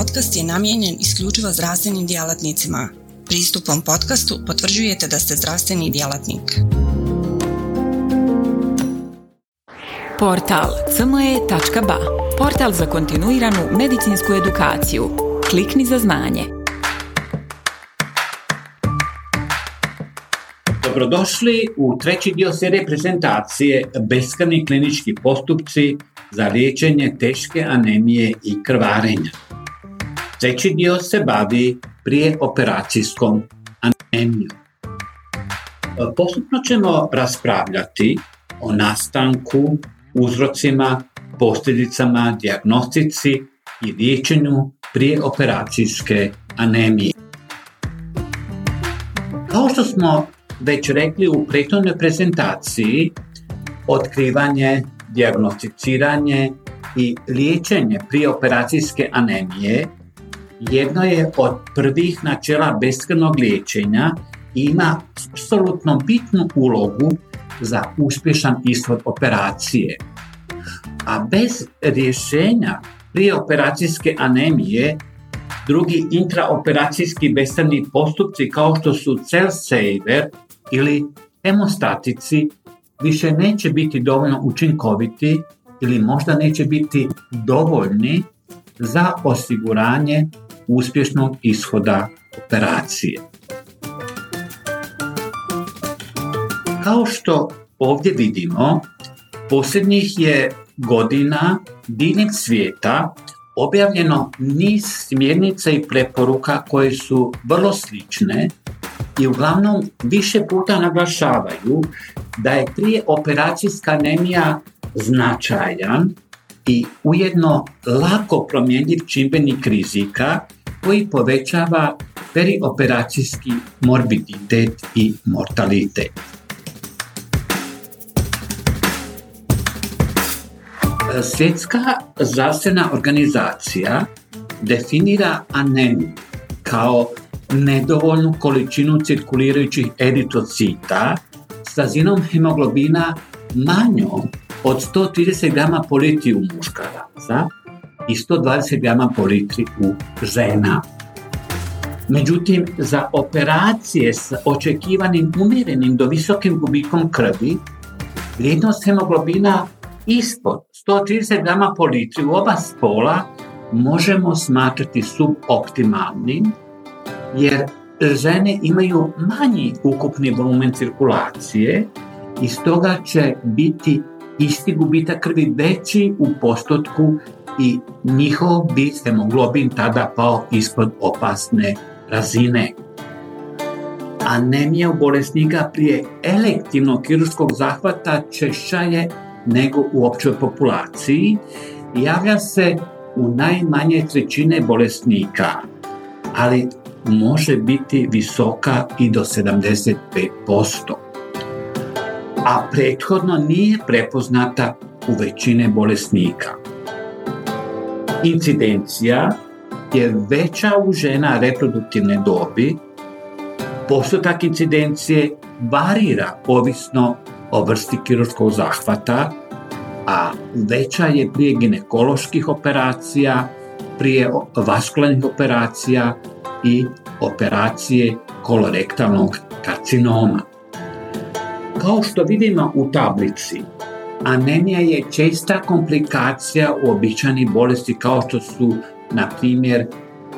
podcast je namijenjen isključivo zdravstvenim djelatnicima. Pristupom podcastu potvrđujete da ste zdravstveni djelatnik. Portal cme.ba Portal za kontinuiranu medicinsku edukaciju. Klikni za znanje. Dobrodošli u treći dio serije prezentacije Beskrni klinički postupci za liječenje teške anemije i krvarenja. Treći dio se bavi prije operacijskom anemijom. Postupno ćemo raspravljati o nastanku, uzrocima, posljedicama, dijagnostici i liječenju prije operacijske anemije. Kao što smo već rekli u prethodnoj prezentaciji, otkrivanje, dijagnosticiranje i liječenje prije operacijske anemije jedno je od prvih načela beskrnog liječenja i ima apsolutno bitnu ulogu za uspješan ishod operacije. A bez rješenja prije operacijske anemije drugi intraoperacijski beskrni postupci kao što su cell saver ili hemostatici više neće biti dovoljno učinkoviti ili možda neće biti dovoljni za osiguranje uspješnog ishoda operacije. Kao što ovdje vidimo, posljednjih je godina diljem svijeta objavljeno niz smjernica i preporuka koje su vrlo slične i uglavnom više puta naglašavaju da je prije operacijska anemija značajan i ujedno lako promjenjiv čimbenik rizika koji povećava perioperacijski morbiditet i mortalitet. Svjetska zdravstvena organizacija definira anemiju kao nedovoljnu količinu cirkulirajućih eritocita s razinom hemoglobina manjom od 130 grama po muškaraca i 120 grama po litri u žena. Međutim, za operacije s očekivanim umjerenim do visokim gubikom krvi, vrijednost hemoglobina ispod 130 grama po litri u oba spola možemo smatrati suboptimalnim, jer žene imaju manji ukupni volumen cirkulacije i stoga će biti isti gubitak krvi veći u postotku i njihov bi hemoglobin tada pao ispod opasne razine. Anemija u bolesnika prije elektivnog kirurškog zahvata češća je nego u općoj populaciji i javlja se u najmanje trećine bolesnika, ali može biti visoka i do 75%. A prethodno nije prepoznata u većine bolesnika. Incidencija je veća u žena reproduktivne dobi, postotak incidencije varira ovisno o vrsti kirurškog zahvata, a veća je prije ginekoloških operacija, prije vaskularnih operacija i operacije kolorektalnog karcinoma. Kao što vidimo u tablici, anemija je česta komplikacija u običajnih bolesti kao što su, na primjer,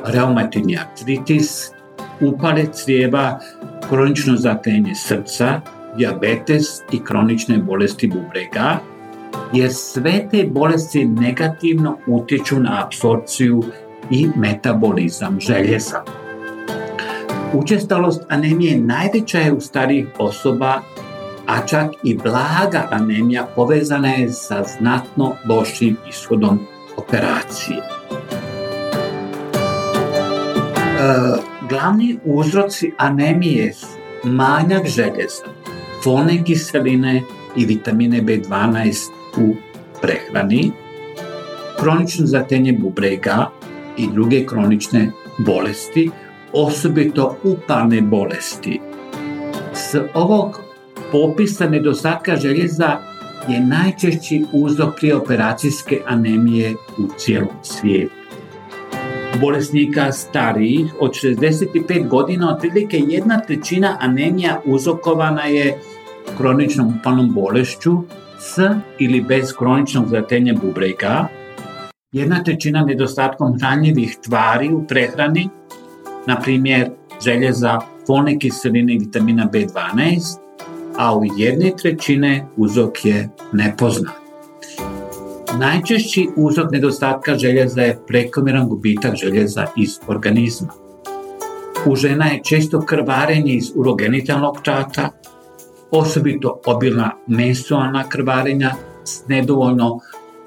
reumatoidni artritis, upale crijeva, kronično zatenje srca, diabetes i kronične bolesti bubrega, jer sve te bolesti negativno utječu na apsorpciju i metabolizam željeza. Učestalost anemije najveća je u starijih osoba, a čak i blaga anemija povezana je sa znatno lošim ishodom operacije. E, glavni uzroci anemije su manjak željeza, folne kiseline i vitamine B12 u prehrani, kronično zatenje bubrega i druge kronične bolesti, osobito upalne bolesti. S ovog popisa nedostatka željeza je najčešći uzrok operacijske anemije u cijelom svijetu. bolesnika starijih od 65 godina, otprilike jedna trećina anemija uzrokovana je kroničnom upalnom bolešću s ili bez kroničnog zatenja bubrega, jedna trećina nedostatkom hranjivih tvari u prehrani, na primjer željeza, folne kiseline i vitamina B12, a u jedne trećine uzrok je nepoznat. Najčešći uzrok nedostatka željeza je prekomjeran gubitak željeza iz organizma. U žena je često krvarenje iz urogenitalnog čata, osobito obilna menstrualna krvarenja s nedovoljno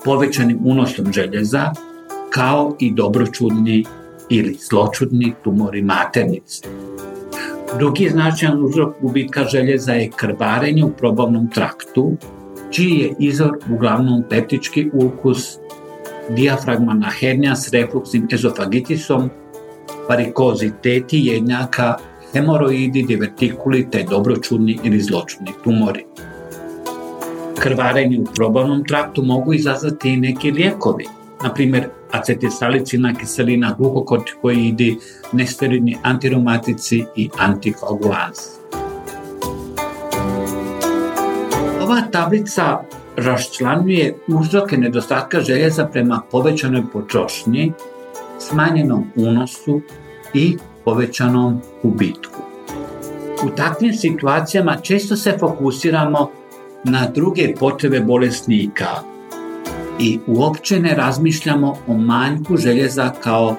povećanim unosom željeza, kao i dobročudni ili zločudni tumori maternice. Drugi značajan uzrok gubitka željeza je krvarenje u probavnom traktu, čiji je izvor uglavnom peptički ulkus, dijafragmana hernija s refluksnim ezofagitisom, varikoziteti jednjaka, hemoroidi, divertikuli te dobročudni ili zločudni tumori. Krvarenje u probavnom traktu mogu izazvati i neki lijekovi, na primjer acetilsalicina kiselina, glukokortikoidi, nesteridni antiromatici i antikoagulansi. Ova tablica raščlanjuje uzroke nedostatka željeza prema povećanoj potrošnji, smanjenom unosu i povećanom ubitku. U takvim situacijama često se fokusiramo na druge potrebe bolesnika i uopće ne razmišljamo o manjku željeza kao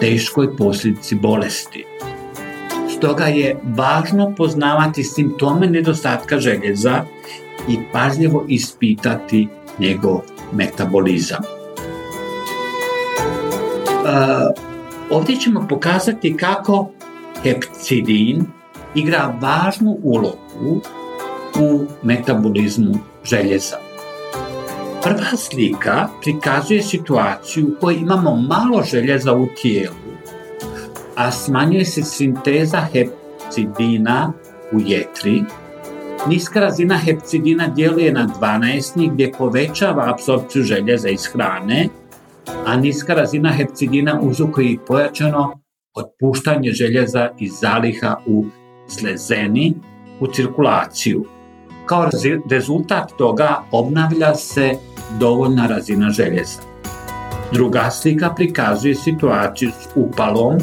teškoj posljedici bolesti. Stoga je važno poznavati simptome nedostatka željeza i pažljivo ispitati njegov metabolizam. Uh, ovdje ćemo pokazati kako hepcidin igra važnu ulogu u metabolizmu željeza. Prva slika prikazuje situaciju u kojoj imamo malo željeza u tijelu, a smanjuje se sinteza hepcidina u jetri. Niska razina hepcidina djeluje na 12 gdje povećava apsorpciju željeza iz hrane, a niska razina hepcidina uzrokuje pojačano otpuštanje željeza iz zaliha u slezeni u cirkulaciju. Kao rezultat toga obnavlja se dovoljna razina željeza. Druga slika prikazuje situaciju s upalom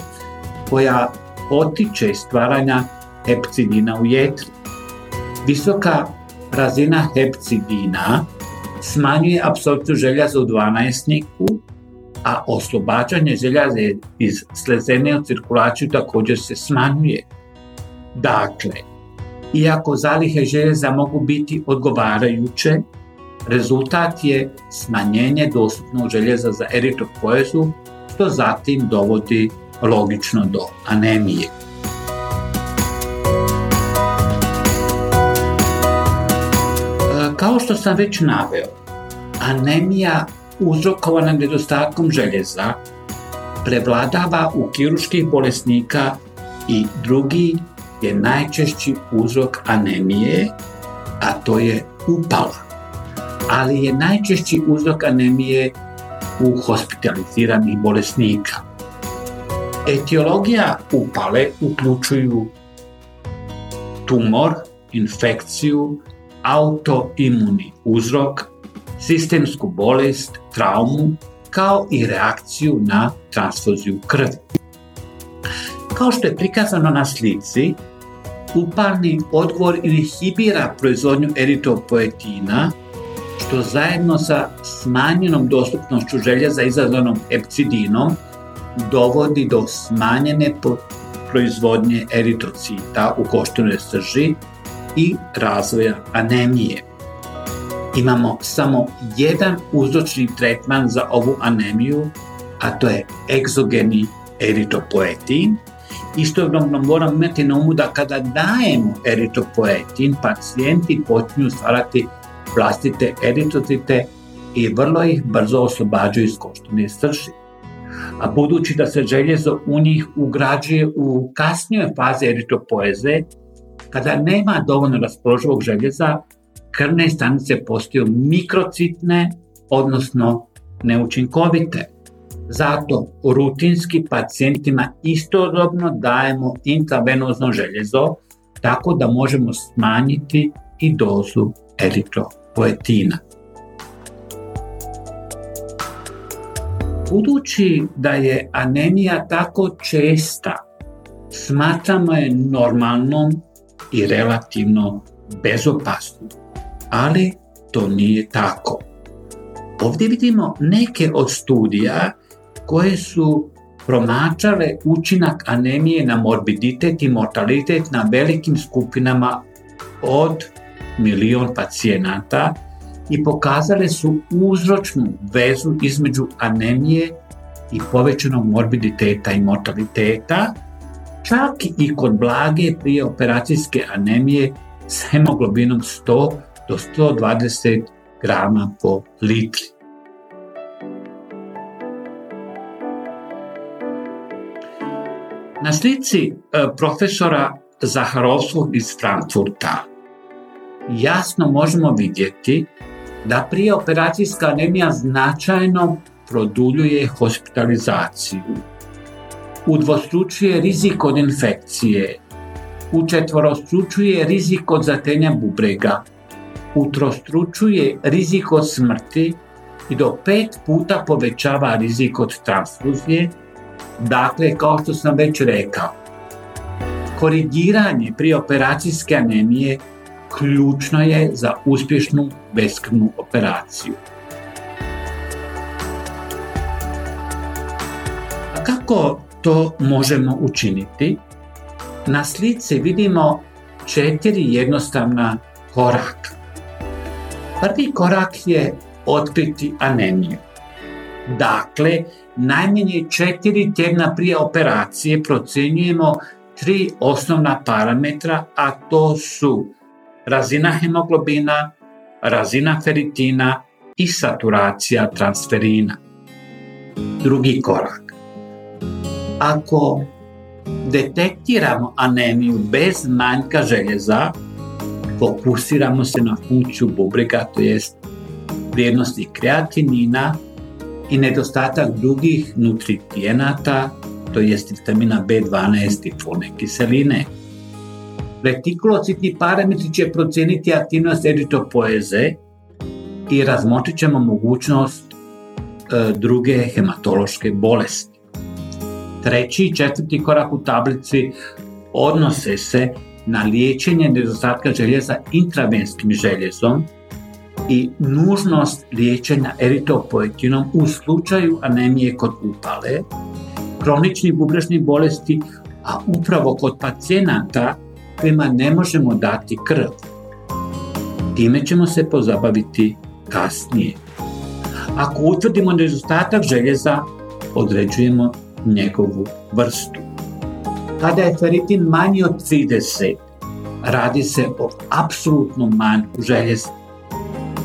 koja potiče stvaranja hepcidina u jetri. Visoka razina hepcidina smanjuje apsorpciju željeza u 12 a oslobađanje željeza iz slezene u cirkulaciju također se smanjuje. Dakle, iako zalihe željeza mogu biti odgovarajuće, rezultat je smanjenje dostupnog željeza za eritropoezu, što zatim dovodi logično do anemije. E, kao što sam već naveo, anemija uzrokovana nedostatkom željeza prevladava u kiruških bolesnika i drugi je najčešći uzrok anemije, a to je upala. Ali je najčešći uzrok anemije u hospitaliziranih bolesnika. Etiologija upale uključuju tumor, infekciju, autoimuni uzrok, sistemsku bolest, traumu, kao i reakciju na transfuziju krvi. Kao što je prikazano na slici, upalni odgovor inhibira proizvodnju eritropoetina, što zajedno sa smanjenom dostupnošću željeza izazvanom epcidinom dovodi do smanjene proizvodnje eritrocita u koštenoj srži i razvoja anemije imamo samo jedan uzročni tretman za ovu anemiju, a to je egzogeni eritropoetin. Istodobno moramo imati na umu da kada dajemo eritropoetin, pacijenti počinju stvarati vlastite eritrocite i vrlo ih brzo oslobađaju iz koštane srži. A budući da se željezo u njih ugrađuje u kasnijoj fazi eritropoeze, kada nema dovoljno raspoloživog željeza, krvne stanice postaju mikrocitne, odnosno neučinkovite. Zato rutinski pacijentima istodobno dajemo intravenozno željezo tako da možemo smanjiti i dozu eritropoetina. Budući da je anemija tako česta, smatramo je normalnom i relativno bezopasnom, ali to nije tako. Ovdje vidimo neke od studija koje su promatrale učinak anemije na morbiditet i mortalitet na velikim skupinama od milion pacijenata i pokazale su uzročnu vezu između anemije i povećanog morbiditeta i mortaliteta, čak i kod blage prije operacijske anemije s hemoglobinom 100 do 120 grama po litri. Na slici e, profesora Zaharovskog iz Frankfurta. Jasno možemo vidjeti da prije operacijska anemija značajno produljuje hospitalizaciju, udvostručuje rizik od infekcije, učetvorostručuje rizik od zatenja bubrega, utrostručuje rizik od smrti i do pet puta povećava rizik od transfuzije, dakle, kao što sam već rekao, korigiranje prije operacijske anemije ključno je za uspješnu beskrvnu operaciju. A kako to možemo učiniti? Na slici vidimo četiri jednostavna koraka. Prvi korak je otkriti anemiju. Dakle, najmanje četiri tjedna prije operacije procjenjujemo tri osnovna parametra, a to su razina hemoglobina, razina feritina i saturacija transferina. Drugi korak. Ako detektiramo anemiju bez manjka željeza, fokusiramo se na funkciju bubrega, to jest vrijednosti kreatinina i nedostatak drugih nutritijenata, to jest vitamina B12 i folne kiseline. Retikulocitni parametri će procijeniti aktivnost eritropoeze i razmotrit ćemo mogućnost e, druge hematološke bolesti. Treći i četvrti korak u tablici odnose se na liječenje nedostatka željeza intravenskim željezom i nužnost liječenja eritropoetinom u slučaju anemije kod upale, kroničnih bubrežnih bolesti, a upravo kod pacijenata kojima ne možemo dati krv. Time ćemo se pozabaviti kasnije. Ako utvrdimo nedostatak željeza, određujemo njegovu vrstu. Kada je feritin manji od 30, radi se o apsolutnom manjku željeza.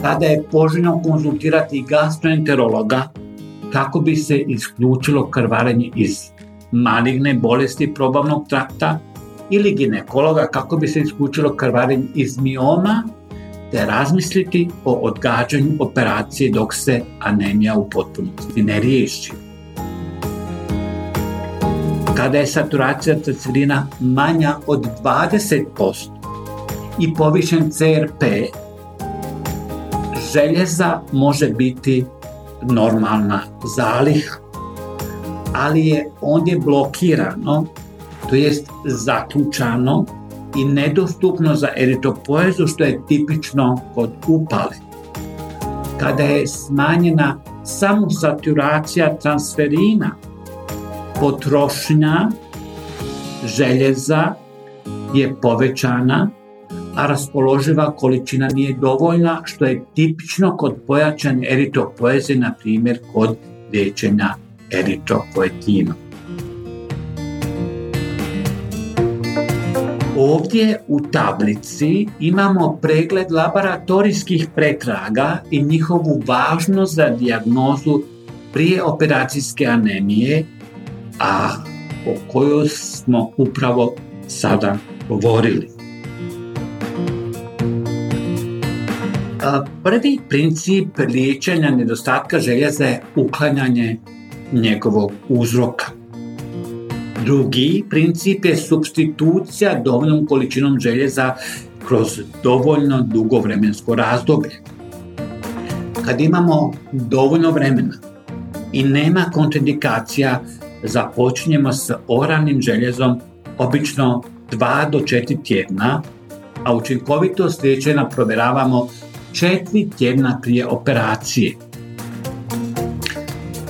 Tada je poželjno konzultirati gastroenterologa kako bi se isključilo krvarenje iz maligne bolesti probavnog trakta ili ginekologa kako bi se isključilo krvarenje iz mioma te razmisliti o odgađanju operacije dok se anemija u potpunosti ne riješi. Kada je saturacija tricerina manja od 20% i povišen CRP, željeza može biti normalna zaliha, ali je ondje blokirano to jest zaključano i nedostupno za eritropoezu što je tipično kod upale. Kada je smanjena samo saturacija transferina, potrošnja željeza je povećana, a raspoloživa količina nije dovoljna, što je tipično kod pojačane eritropoeze, na primjer kod liječenja eritropoetinom. Ovdje u tablici imamo pregled laboratorijskih pretraga i njihovu važnost za dijagnozu prije operacijske anemije, a o kojoj smo upravo sada govorili. Prvi princip liječenja nedostatka željeza je uklanjanje njegovog uzroka. Drugi princip je substitucija dovoljnom količinom željeza kroz dovoljno dugo vremensko razdoblje. Kad imamo dovoljno vremena i nema kontraindikacija, započinjemo s oralnim željezom obično 2 do 4 tjedna, a učinkovitost liječenja provjeravamo 4 tjedna prije operacije.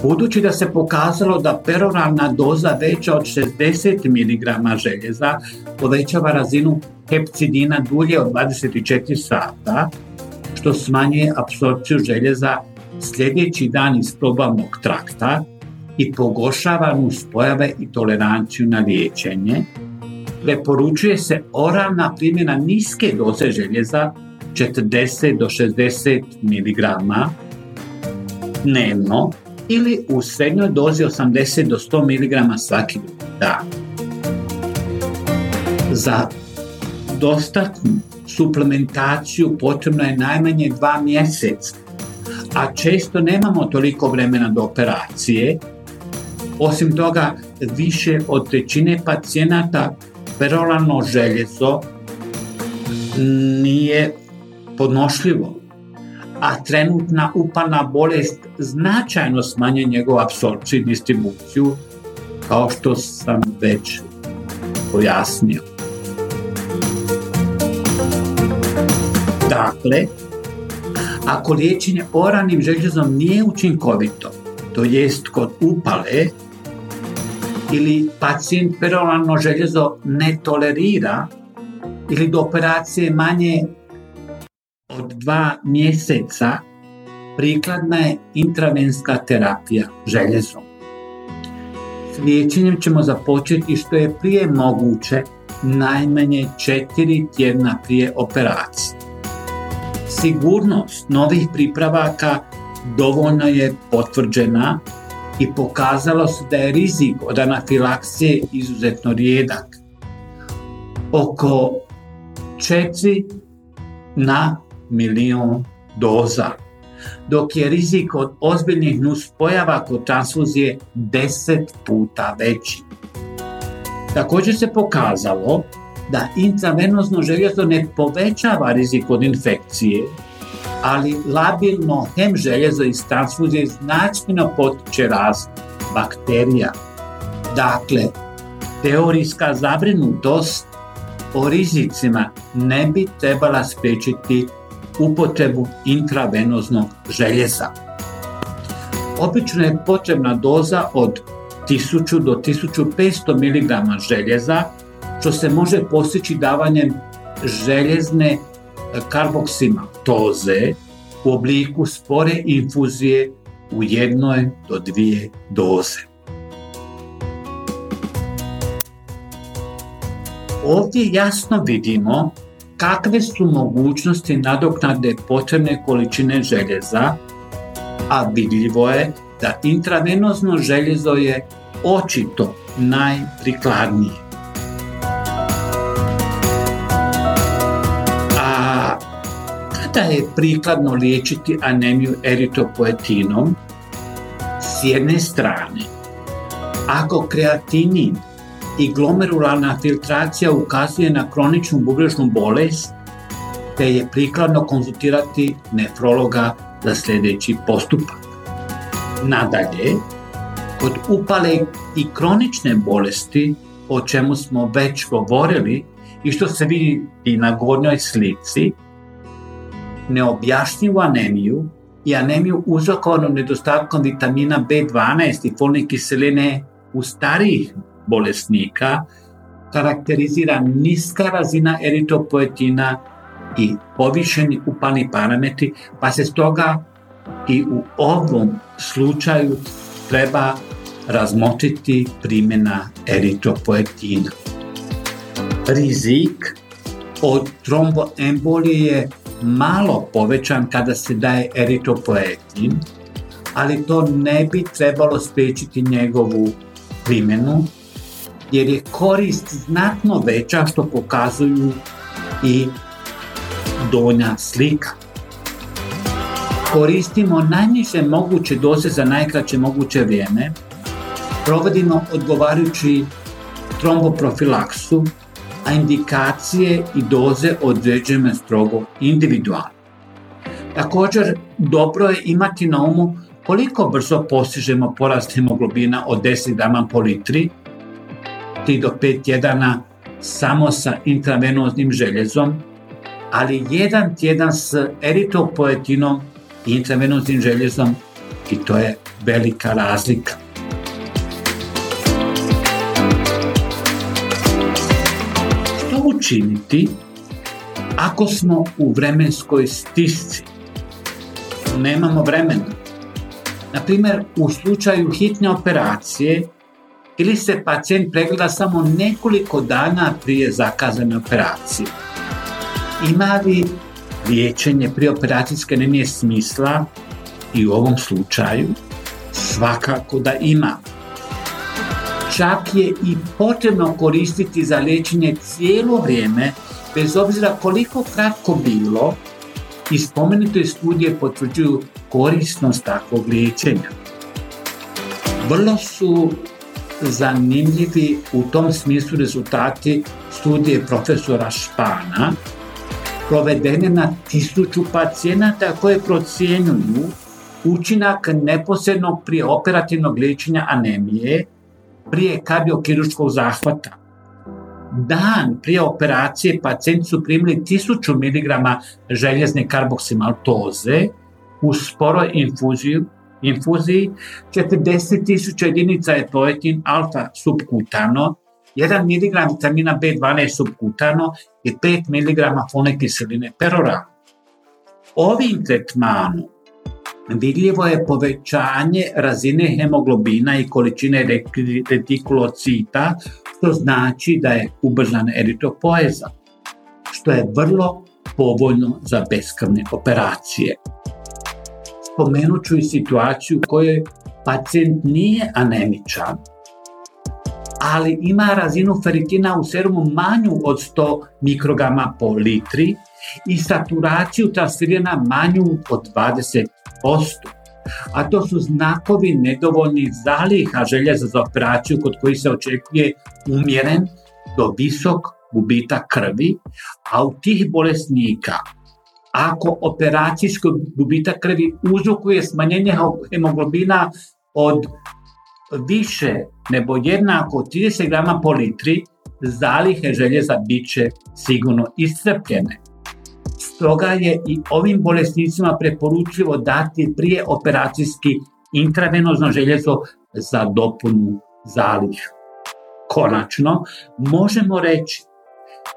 Budući da se pokazalo da peroralna doza veća od 60 mg željeza povećava razinu hepcidina dulje od 24 sata, što smanjuje apsorpciju željeza sljedeći dan iz probavnog trakta i pogoršava spojave i toleranciju na liječenje, preporučuje se oralna primjena niske doze željeza 40 do 60 mg dnevno ili u srednjoj dozi 80 do 100 mg svaki dan. Za dostatnu suplementaciju potrebno je najmanje dva mjeseca, a često nemamo toliko vremena do operacije. Osim toga, više od trećine pacijenata peroralno željezo nije podnošljivo, a trenutna upalna bolest značajno smanje njegovu apsorpciju i distribuciju, kao što sam već pojasnio. Dakle, ako liječenje oranim željezom nije učinkovito, to jest kod upale, ili pacijent peroralno željezo ne tolerira, ili do operacije manje od dva mjeseca, prikladna je intravenska terapija željezom. S liječenjem ćemo započeti što je prije moguće najmanje četiri tjedna prije operacije. Sigurnost novih pripravaka dovoljno je potvrđena i pokazalo se da je rizik od anafilaksije izuzetno rijedak. Oko 4 na milijun doza, dok je rizik od ozbiljnih nuspojava kod transfuzije 10 puta veći. Također se pokazalo da intravenozno željezo ne povećava rizik od infekcije, ali labilno hem željezo iz transfuzije značajno potiče rast bakterija. Dakle, teorijska zabrinutost o rizicima ne bi trebala spriječiti upotrebu intravenoznog željeza. Obično je potrebna doza od 1000 do 1500 mg željeza, što se može postići davanjem željezne karboksimatoze u obliku spore infuzije u jednoj do dvije doze. Ovdje jasno vidimo kakve su mogućnosti nadoknade potrebne količine željeza, a vidljivo je da intravenozno željezo je očito najprikladnije. A kada je prikladno liječiti anemiju eritropoetinom? S jedne strane, ako kreatinin i glomerularna filtracija ukazuje na kroničnu bubrežnu bolest, te je prikladno konzultirati nefrologa za sljedeći postupak. Nadalje, kod upale i kronične bolesti, o čemu smo već govorili i što se vidi i na gornjoj slici, neobjašnjivu anemiju i anemiju uzrokovanu nedostatkom vitamina B12 i folne kiseline u starijih bolesnika karakterizira niska razina eritropoetina i povišeni upalni parametri, pa se stoga i u ovom slučaju treba razmotriti primjena eritropoetina. Rizik od tromboembolije je malo povećan kada se daje eritropoetin, ali to ne bi trebalo spriječiti njegovu primjenu jer je korist znatno veća što pokazuju i donja slika. koristimo najniže moguće doze za najkraće moguće vrijeme, provodimo odgovarajući tromboprofilaksu, a indikacije i doze određujemo strogo individualno. Također, dobro je imati na umu koliko brzo postižemo porast hemoglobina od 10 grama po litri, 3 do 5 tjedana samo sa intravenoznim željezom, ali jedan tjedan s eritopoetinom i intravenoznim željezom i to je velika razlika. Što učiniti ako smo u vremenskoj stisci? Nemamo vremena. Na primjer, u slučaju hitne operacije ili se pacijent pregleda samo nekoliko dana prije zakazane operacije. Ima li liječenje operacijske anemije smisla i u ovom slučaju? Svakako da ima. Čak je i potrebno koristiti za liječenje cijelo vrijeme, bez obzira koliko kratko bilo, i spomenute studije potvrđuju korisnost takvog liječenja. Vrlo su zanimljivi u tom smislu rezultati studije profesora Špana, provedene na tisuću pacijenata koje procjenjuju učinak neposrednog prije operativnog liječenja anemije prije kardiokirurškog zahvata. Dan prije operacije pacijenti su primili 1000 mg željezne karboksimaltoze u sporoj infuziju infuziji, 40.000 jedinica je poetin alfa subkutano, 1 mg vitamina B12 subkutano i 5 mg fone kiseline peroralno. Ovim tretmanom vidljivo je povećanje razine hemoglobina i količine retikulocita, što znači da je ubrzan eritopoeza, što je vrlo povoljno za beskrvne operacije spomenut ću i situaciju u kojoj pacijent nije anemičan, ali ima razinu feritina u serumu manju od 100 mikrograma po litri i saturaciju transferirana manju od 20%. A to su znakovi nedovoljnih zaliha željeza za operaciju kod koji se očekuje umjeren do visok gubitak krvi, a u tih bolesnika ako operacijski gubitak krvi uzrokuje smanjenje hemoglobina od više nebo jednako 30 grama po litri, zalihe željeza bit će sigurno iscrpljene. Stoga je i ovim bolesnicima preporučljivo dati prije operacijski intravenozno željezo za dopunu zalih. Konačno, možemo reći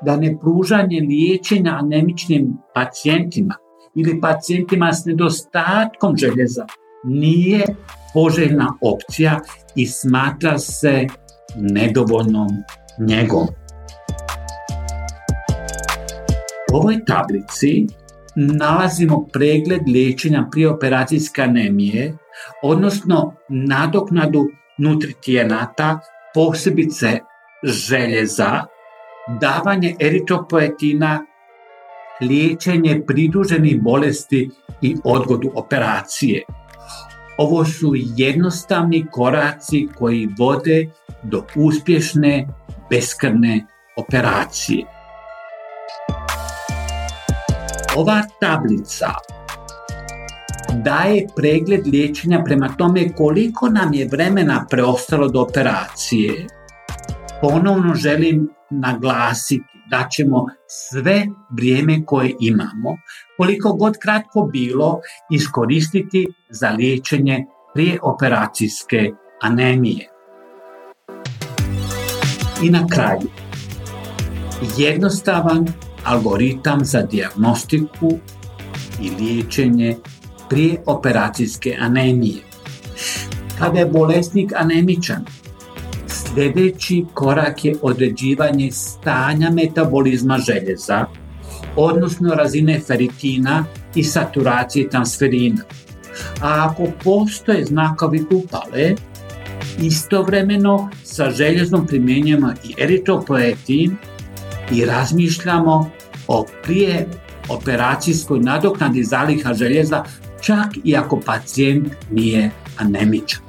da ne pružanje liječenja anemičnim pacijentima ili pacijentima s nedostatkom željeza nije poželjna opcija i smatra se nedovoljnom njegom. U ovoj tablici nalazimo pregled liječenja operacijske anemije, odnosno nadoknadu nutritijenata, posebice željeza, davanje eritropoetina, liječenje pridruženih bolesti i odgodu operacije. Ovo su jednostavni koraci koji vode do uspješne beskrne operacije. Ova tablica daje pregled liječenja prema tome koliko nam je vremena preostalo do operacije. Ponovno želim naglasiti da ćemo sve vrijeme koje imamo, koliko god kratko bilo, iskoristiti za liječenje prije operacijske anemije. I na kraju, jednostavan algoritam za dijagnostiku i liječenje prije operacijske anemije. Kada je bolesnik anemičan, Sljedeći korak je određivanje stanja metabolizma željeza, odnosno razine feritina i saturacije transferina. A ako postoje znakovi upale, istovremeno sa željezom primjenjujemo i eritropoetin i razmišljamo o prije operacijskoj nadoknadi zaliha željeza čak i ako pacijent nije anemičan.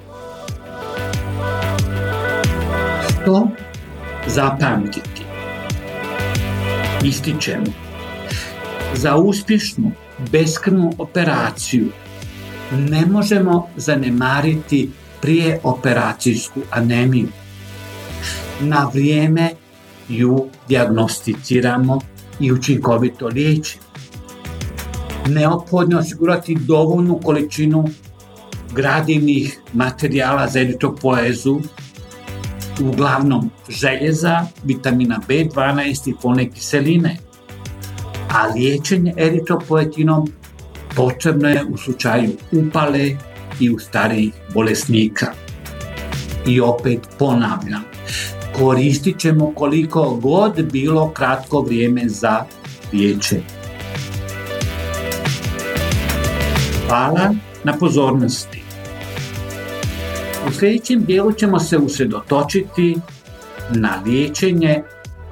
Što zapamtiti? Ističemo. Za uspješnu beskrvnu operaciju ne možemo zanemariti prije operacijsku anemiju. Na vrijeme ju diagnosticiramo i učinkovito liječimo. Neophodno osigurati dovoljnu količinu gradivnih materijala za eritropoezu, uglavnom željeza, vitamina B12 i folne kiseline. A liječenje eritropoetinom potrebno je u slučaju upale i u starijih bolesnika. I opet ponavljam, koristit ćemo koliko god bilo kratko vrijeme za liječenje. Hvala na pozornosti. Sljedećem dijelu ćemo se usredotočiti na liječenje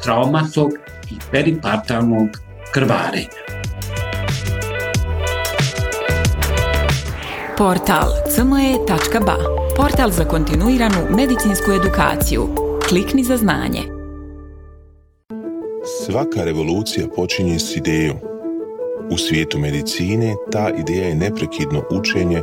traumatskog i peripartalnog krvarenja. Portal cme.ba Portal za kontinuiranu medicinsku edukaciju. Klikni za znanje. Svaka revolucija počinje s idejom. U svijetu medicine ta ideja je neprekidno učenje,